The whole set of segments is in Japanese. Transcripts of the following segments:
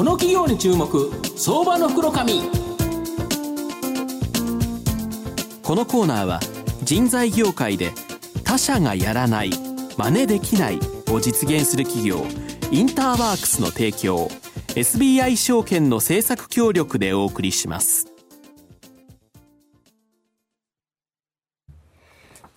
この企業に注目。相場の袋このコーナーは人材業界で他社がやらない真似できないを実現する企業インターワークスの提供 SBI 証券の政策協力でお送りします。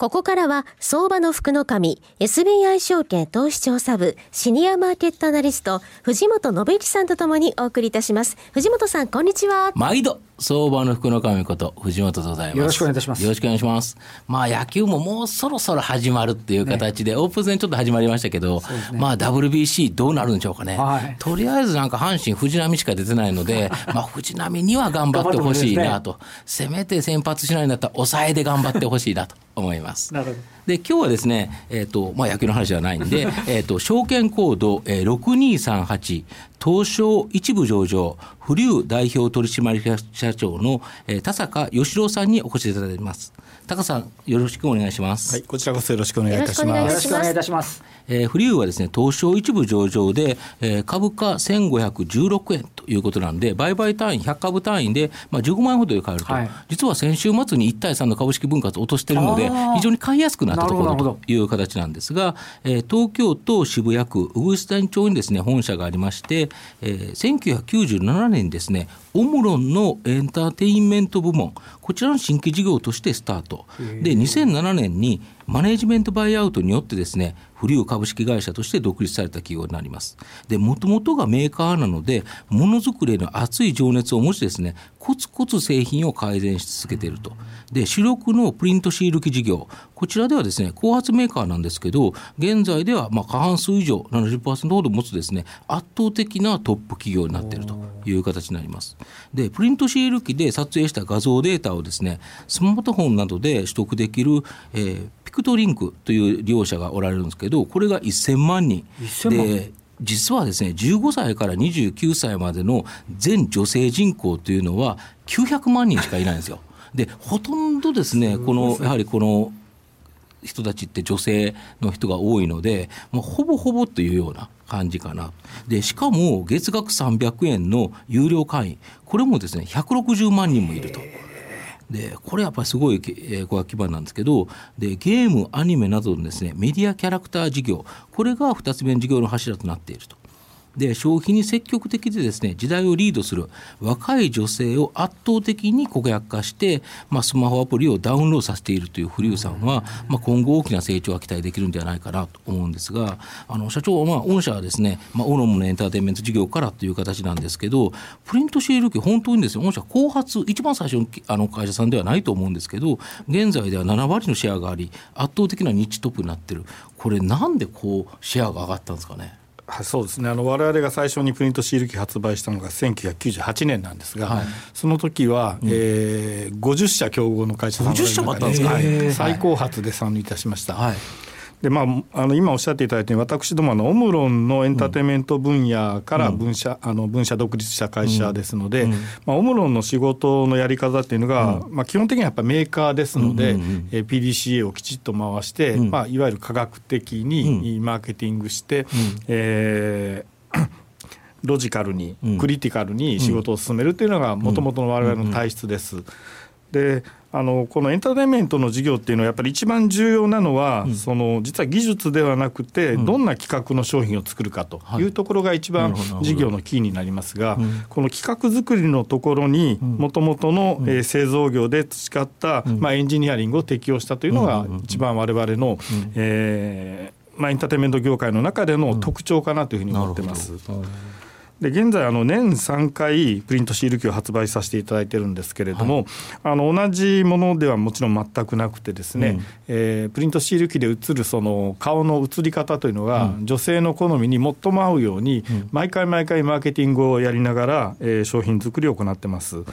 ここからは相場の福の神 SBI 証券投資調査部シニアマーケットアナリスト藤本信之さんとともにお送りいたします藤本さんこんにちは毎度相場の福の神こと藤本でございます。よろしくお願いいたします。よろしくお願いします。まあ野球ももうそろそろ始まるっていう形で、ね、オープン戦ちょっと始まりましたけど、ね、まあ WBC どうなるんでしょうかね。はい、とりあえずなんか阪神藤浪しか出てないので、まあ藤浪には頑張ってほしいなと、ね、せめて先発しないんだったら抑えで頑張ってほしいなと思います。なるほど。で今日はですね、えっ、ー、とまあ野球の話ではないんで、えっと証券コード、えー、6238東証一部上場、フリュー代表取締役社長の、えー、田坂義郎さんにお越しいただいています。高さんよろしくお願いします。はい、こちらこそよろしくお願いいたします。よろしくお願いいたします。えー、フリューはですね、東証一部上場で、えー、株価1516円ということなんで、売買単位、100株単位で、まあ、15万円ほどで買えると、はい、実は先週末に1対3の株式分割を落としているので、非常に買いやすくなったところという形なんですが、えー、東京都渋谷区ウグイス谷町にですね、本社がありまして、えー、1997年にですね、オムロンのエンターテインメント部門、こちらの新規事業としてスタート。で、2007年にマネジメントバイアウトによってですね、フリュー株式会社として独立された企業になります。で、もともとがメーカーなので、ものづくりへの熱い情熱を持ちですね、コツコツ製品を改善し続けていると。で、主力のプリントシール機事業、こちらではですね、後発メーカーなんですけど、現在ではまあ過半数以上、70%ほど持つですね、圧倒的なトップ企業になっているという形になります。で、プリントシール機で撮影した画像データをですね、スマートフォンなどで取得できる、えー、クトリンクという利用者がおられるんですけど、これが1000万人。で実はですね15歳から29歳までの全女性人口というのは900万人しかいないんですよ。でほとんどですねこのやはりこの人たちって女性の人が多いので、まあ、ほぼほぼというような感じかな。で、しかも月額300円の有料会員、これもですね、160万人もいると。でこれやっぱりすごい、えー、基盤なんですけどでゲームアニメなどのですねメディアキャラクター事業これが2つ目の事業の柱となっていると。で消費に積極的でですね時代をリードする若い女性を圧倒的に顧客化して、まあ、スマホアプリをダウンロードさせているというフリューさんは、まあ、今後大きな成長が期待できるんではないかなと思うんですがあの社長は、まあ、御社はですね、まあ、オノムのエンターテインメント事業からという形なんですけどプリントシール機本当にですね御社後発一番最初のあの会社さんではないと思うんですけど現在では7割のシェアがあり圧倒的なニッチトップになってる。これなんでこうシェアが上がったんですかね？はい、そうですね。あの我々が最初にプリントシール機発売したのが1998年なんですが、はい、その時は、うん、えー、50社競合の会社さん50社もあったんですか、はい、最高発で参入いたしました。はいでまあ、あの今おっしゃっていただいたように私どものオムロンのエンターテインメント分野から分社,、あの分社独立した会社ですので、まあ、オムロンの仕事のやり方っていうのが、まあ、基本的にはやっぱメーカーですので、え PDCA をきちっと回して、まあ、いわゆる科学的にマーケティングして、うえー ロジカルに、クリティカルに仕事を進めるっていうのがもともとの我々の体質です。であのこのエンターテインメントの事業っていうのはやっぱり一番重要なのは、うん、その実は技術ではなくて、どんな企画の商品を作るかとい。うところが一番事業のキーになりますが、この企画作りのところにもともとの、えー、製造業で培った、まあ、エンジニアリングを適用したというのが一番我々の、えーまあ、エンターテインメント業界の中での特徴かなというふうに思ってます。で現在あの年3回プリントシール機を発売させていただいてるんですけれども、はい、あの同じものではもちろん全くなくてですね、うん、えー、プリントシール機で映るその顔の映り方というのが、女性の好みに最も合うように、毎回毎回マーケティングをやりながら、えー、商品作りを行ってます。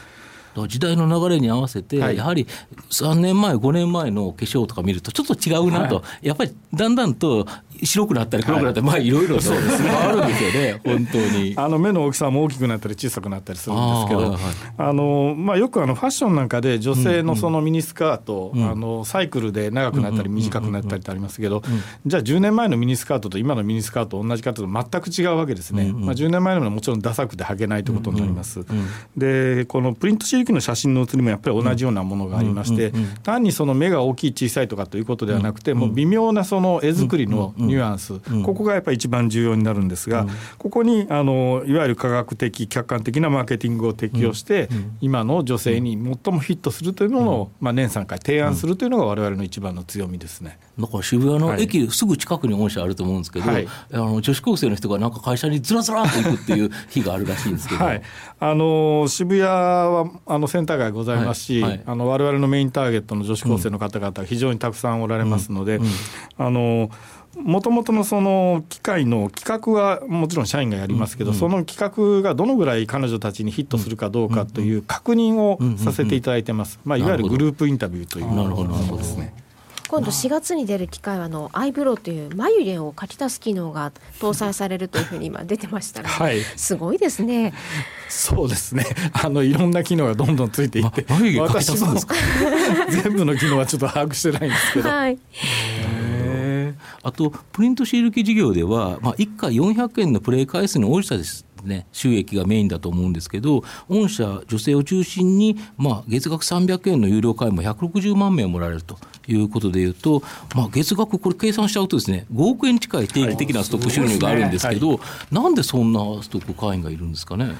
時代の流れに合わせて、やはり3年前、5年前の化粧とか見ると、ちょっと違うなと、はい、やっぱりだんだんと白くなったり黒くなったり、はい、まあいろいろそうですね。あるんですよね 本当に。あの目の大きさも大きくなったり小さくなったりするんですけどあ、のまあ、よくあのファッションなんかで女性のそのミニスカート、うん。うん、あのサイクルで長くなったり短くなったりってありますけど、じゃあ10年前のミニスカートと今のミニスカート同じかというと全く違うわけですね、うんうん、まあ、10年前のものはもちろんダサくて履けないということになります、うんうん、でこのプリントシルクの写真の写りもやっぱり同じようなものがありまして、単にその目が大きい小さいとかということではなくて、もう微妙なその絵作りのニュアンス、ここがやっぱり一番重要になるんですが、ここにあのいわゆる科学的客観的なマーケティングを適用して、今の女性に最もフィットするというのを、まあ、年3回提案するというのが我々の一番の強みですね。だから渋谷の駅すぐ近くに本社あると思うんですけど、はい、あの女子高生の人がなんか会社にずらずらっと行くっていう 日があるらしいんですけど、はい、あの渋谷はあのセンター街ございますし、はい。はい、あの我々のメインターゲットの女子高生の方々非常にたくさんおられますので、うん。うん、あのもともとのその機械の企画はもちろん社員がやりますけど、その企画がどのぐらい彼女たちにヒットするかどうかという確認をさせていただいてます、まあ、いわゆるグループインタビューというものですね。今度4月に出る機械はあのアイブロウという眉毛を描き足す機能が搭載されるというふうに今出てましたが、はい、すごいですね。そうですね。あのいろんな機能がどんどんついていって、ま、眉毛描き足すんですか。全部の機能はちょっと把握してないんですけど。はい。あとプリントシール機事業では、まあ、1回400円のプレイ回数に応じたですね、収益がメインだと思うんですけど、御社、女性を中心に、まあ、月額300円の有料会員も160万名もらえるということでいうと、まあ、月額、これ計算しちゃうとですね、5億円近い定期的なストック収入があるんですけど、はいねはい、なんでそんなストック会員がいるんですかね？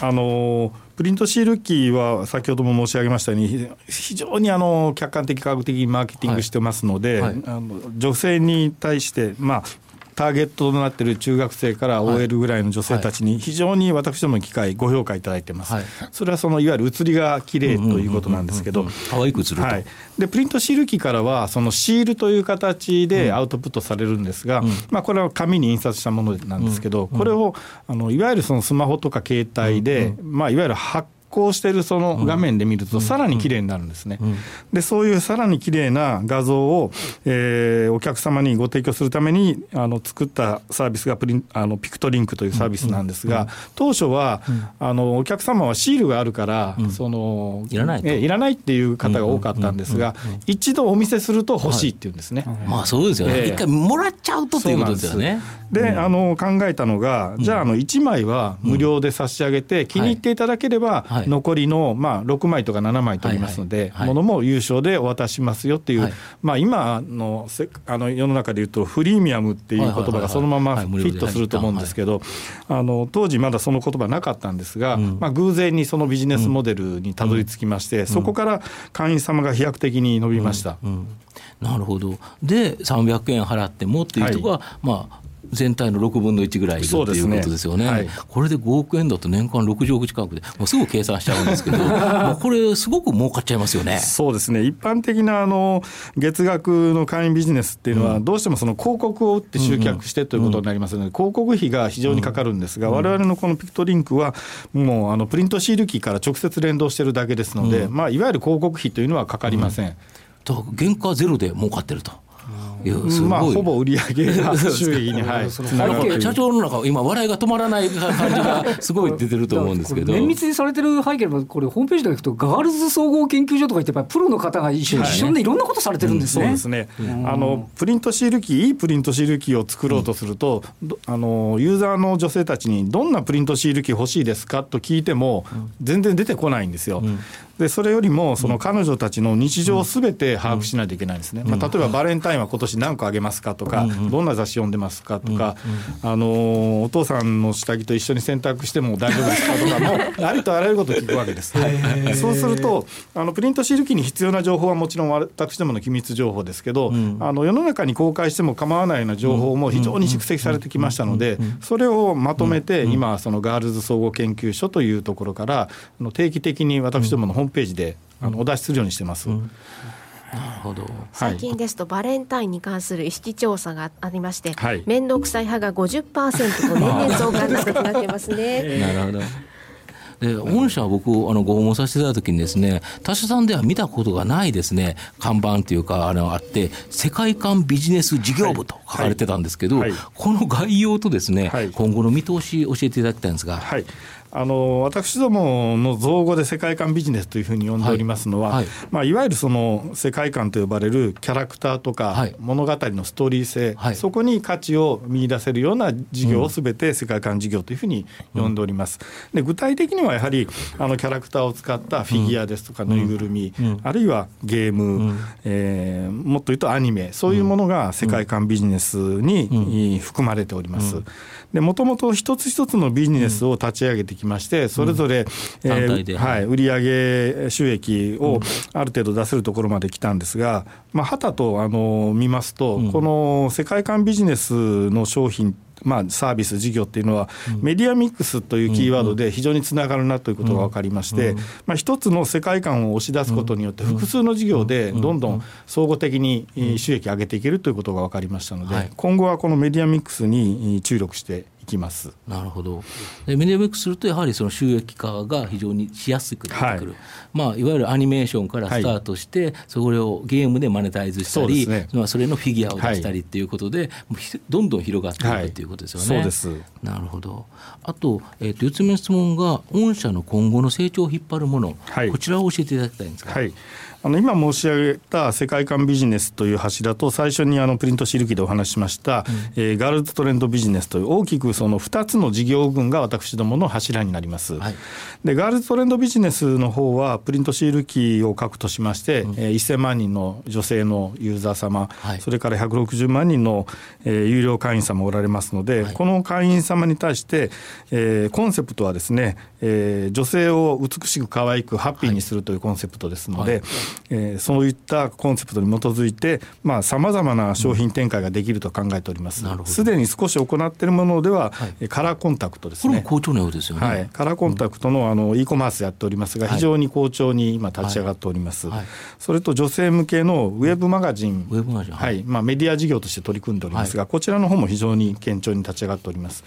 あのプリントシール機は先ほども申し上げましたように非常にあの客観的科学的にマーケティングしてますので、はい。はい、あの女性に対して、まあ、ターゲットとなっている中学生から OL ぐらいの女性たちに非常に私どもの機会ご評価いただいてます、はい、それはそのいわゆる写りが綺麗ということなんですけど可愛く写ると、はい、でプリントシール機からはそのシールという形でアウトプットされるんですが、うん、まあ、これは紙に印刷したものなんですけど、これをあのいわゆるそのスマホとか携帯で、まあ、いわゆる発光してるその画面で見るとさらに綺麗になるんですね。でそういうさらに綺麗な画像を、えー、お客様にご提供するためにあの作ったサービスがプリンあのピクトリンクというサービスなんですが、当初は、あのお客様はシールがあるから、そのいらないえいらないっていう方が多かったんですが、一度お見せすると欲しいっていうんですね。まあそうですよね、えー、一回もらっちゃうとということですよね。で、あの考えたのがじゃああの1枚は無料で差し上げて気に入っていただければ、残りの、まあ、6枚とか7枚取りますので、ものも優勝でお渡しますよっていう、まあ、今のせあの世の中でいうとフリーミアムっていう言葉がそのままフィットすると思うんですけど、あの当時まだその言葉なかったんですが、まあ、偶然にそのビジネスモデルにたどり着きまして、そこから会員様が飛躍的に伸びました。なるほど。で300円払ってもっていうまあ全体の6分の1ぐらいいるということですよね、ね。はい、これで5億円だと年間60億近くで、もうすぐ計算しちゃうんですけど、これ、すごく儲かっちゃいますよね。そうですね、一般的なあの月額の会員ビジネスっていうのは、どうしてもその広告を打って集客してということになりますので、広告費が非常にかかるんですが、われわれのこのピクトリンクは、もうあのプリントシール機から直接連動してるだけですので、まあ、いわゆる広告費というのはかかりません。原価ゼロで儲かってると。まあ、ほぼ売り上げが収益に、はい、社長の中、今、笑いが止まらない感じがすごい出てると思うんですけど。綿密にされてる背景は、これ、ホームページで行くと、ガールズ総合研究所とか言って、やっぱプロの方が一緒に、一緒でいろんなことされてるんですね。そうですね。あのプリントシール機、いいプリントシール機を作ろうとすると、あのユーザーの女性たちに、どんなプリントシール機欲しいですかと聞いても、全然出てこないんですよ。でそれよりもその彼女たちの日常をすべて把握しないといけないんですね、まあ、例えばバレンタインは今年何個あげますかとか、どんな雑誌読んでますかとか、あのお父さんの下着と一緒に洗濯しても大丈夫ですかとかも ありとあらゆることを聞くわけです。そうするとあのプリントシール機に必要な情報はもちろん私どもの機密情報ですけど、あの世の中に公開しても構わないような情報も非常に蓄積されてきましたのでそれをまとめて今そのガールズ総合研究所というところから定期的に私どものホームページであのお出しするようにしてます。なるほど。最近ですとバレンタインに関する意識調査がありまして面倒、くさい派が50%と 年々増加率がなってますね。なるほど。で御社は僕あのご訪問させていただいた時にですね他社さんでは見たことがないですね看板というかあのあって世界観ビジネス事業部と書かれてたんですけど、はいはい、この概要とですね、はい、今後の見通し教えていただきたいんですが。はいあの私どもの造語で世界観ビジネスというふうに呼んでおりますのは、はい。はいまあ、いわゆるその世界観と呼ばれるキャラクターとか物語のストーリー性、はい、そこに価値を見出せるような事業をすべて世界観事業というふうに呼んでおります。で具体的にはやはりあのキャラクターを使ったフィギュアですとかぬいぐるみ、うん。うん、あるいはゲーム、うん、えー、もっと言うとアニメそういうものが世界観ビジネスに含まれております。でもともと一つ一つのビジネスを立ち上げてきまして、それぞれ、うん、えー、はい、売上収益をある程度出せるところまで来たんですが、まあ、はたとあの見ますと、この世界観ビジネスの商品まあ、サービス、事業っていうのは、メディアミックスというキーワードで非常につながるなということが分かりまして、まあ、一つの世界観を押し出すことによって、複数の事業でどんどん総合的に収益を上げていけるということが分かりましたので、今後はこのメディアミックスに注力してきます。なるほど。でメディアミックスするとやはりその収益化が非常にしやすくなってくる、はい。まあ、いわゆるアニメーションからスタートして、はい、それをゲームでマネタイズしたりそ、ね,、まあ、それのフィギュアを出したりっていうことで、はい、どんどん広がっていくということですよね。そうです。なるほど。あと,、えーと、4つ目の質問が御社の今後の成長を引っ張るもの、こちらを教えていただきたいんですか。はい。あの今申し上げた世界観ビジネスという柱と最初にあのプリントシール機でお話ししました、うん、えー、ガールズトレンドビジネスという大きくその2つの事業群が私どもの柱になります。はい、でガールズトレンドビジネスの方はプリントシール機を核としまして、うん、えー、1000万人の女性のユーザー様、はい、それから160万人の、えー、有料会員様おられますので、はい、この会員様に対して、えー、コンセプトはですね、えー、女性を美しく可愛くハッピーにするというコンセプトですので、はい。えー、そういったコンセプトに基づいてさまざ、まな商品展開ができると考えております。すで、に少し行っているものでは、はい、カラーコンタクトですね。好調のようですよね、はい、カラーコンタクトのあの e コマースやっておりますが非常に好調に今立ち上がっております、はい、それと女性向けのウェブマガジン、ウェブマガジン。はい。まあ、メディア事業として取り組んでおりますが、こちらの方も非常に堅調に立ち上がっております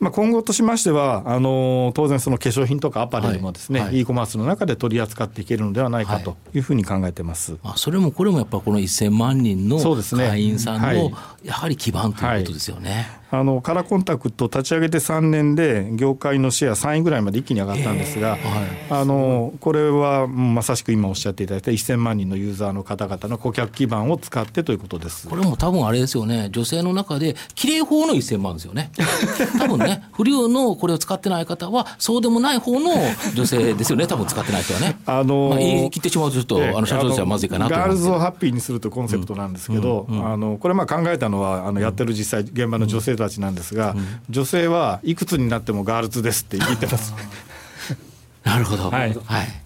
まあ、今後としましてはあの当然その化粧品とかアパレルもですね、はい、e コマースの中で取り扱っていけるのではないかとい。うふうに考えてます、はい、あそれもこれもやっぱこの1000万人の会員さんのやはり基盤ということですよね。あのカラーコンタクト立ち上げて3年で業界のシェア3位ぐらいまで一気に上がったんですが、えー、あのこれはまさしく今おっしゃっていただいた1000万人のユーザーの方々の顧客基盤を使ってということです。これも多分あれですよね。女性の中できれい法の1000万ですよね。多分ね不良のこれを使ってない方はそうでもない方の女性ですよね多分使ってない人はね。あのーまあ、言い切ってしまうとちょっと、えー、あの社長としてはまずいかなとガールズをハッピーにするというコンセプトなんですけど、うんうんうん、あのこれまあ考えたのはあのやってる実際現場の女性たちなんですが、女性はいくつになってもガールズですって言ってます。なるほど。はい。はい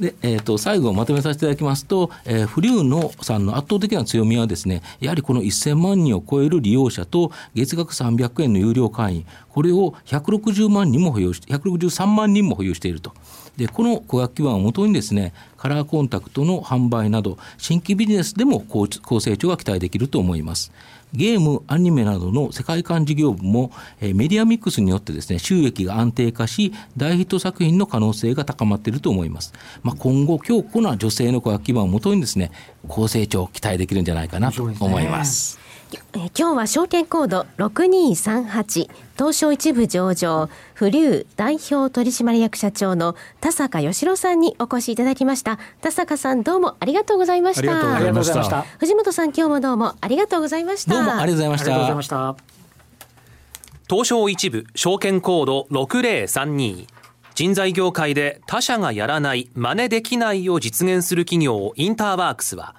で、えー、と最後まとめさせていただきますと、えー、フリューのさんの圧倒的な強みはですねやはりこの1000万人を超える利用者と月額300円の有料会員これを160万人も保有して163万人も保有していると。でこの顧客基盤をもとにですねカラーコンタクトの販売など新規ビジネスでも高成長が期待できると思います。ゲーム、アニメなどの世界観事業部も、えメディアミックスによってですね、収益が安定化し、大ヒット作品の可能性が高まっていると思います。まあ、今後、強固な女性の顧客基盤をもとにですね、高成長を期待できるんじゃないかなと思います。え今日は証券コード6238東証一部上場フリュー代表取締役社長の田坂義郎さんにお越しいただきました。田坂さんどうもありがとうございました。ありがとうございました。藤本さん今日もどうもありがとうございました。どうもありがとうございました。東証一部証券コード6032人材業界で他社がやらない真似できないを実現する企業インターワークスは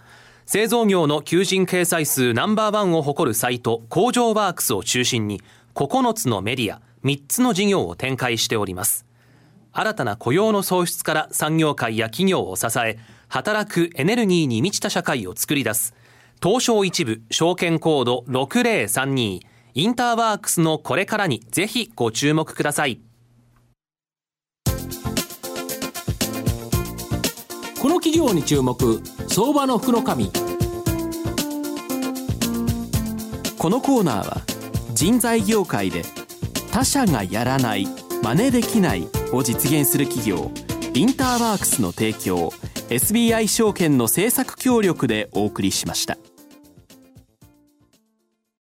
製造業の求人掲載数ナンバーワンを誇るサイト工場ワークスを中心に9つのメディア3つの事業を展開しております。新たな雇用の創出から産業界や企業を支え働くエネルギーに満ちた社会を作り出す東証一部証券コード6032インターワークスのこれからにぜひご注目ください。この企業に注目。相場の福の神このコーナーは人材業界で他社がやらない真似できないを実現する企業インターワークスの提供 SBI 証券の政策協力でお送りしました。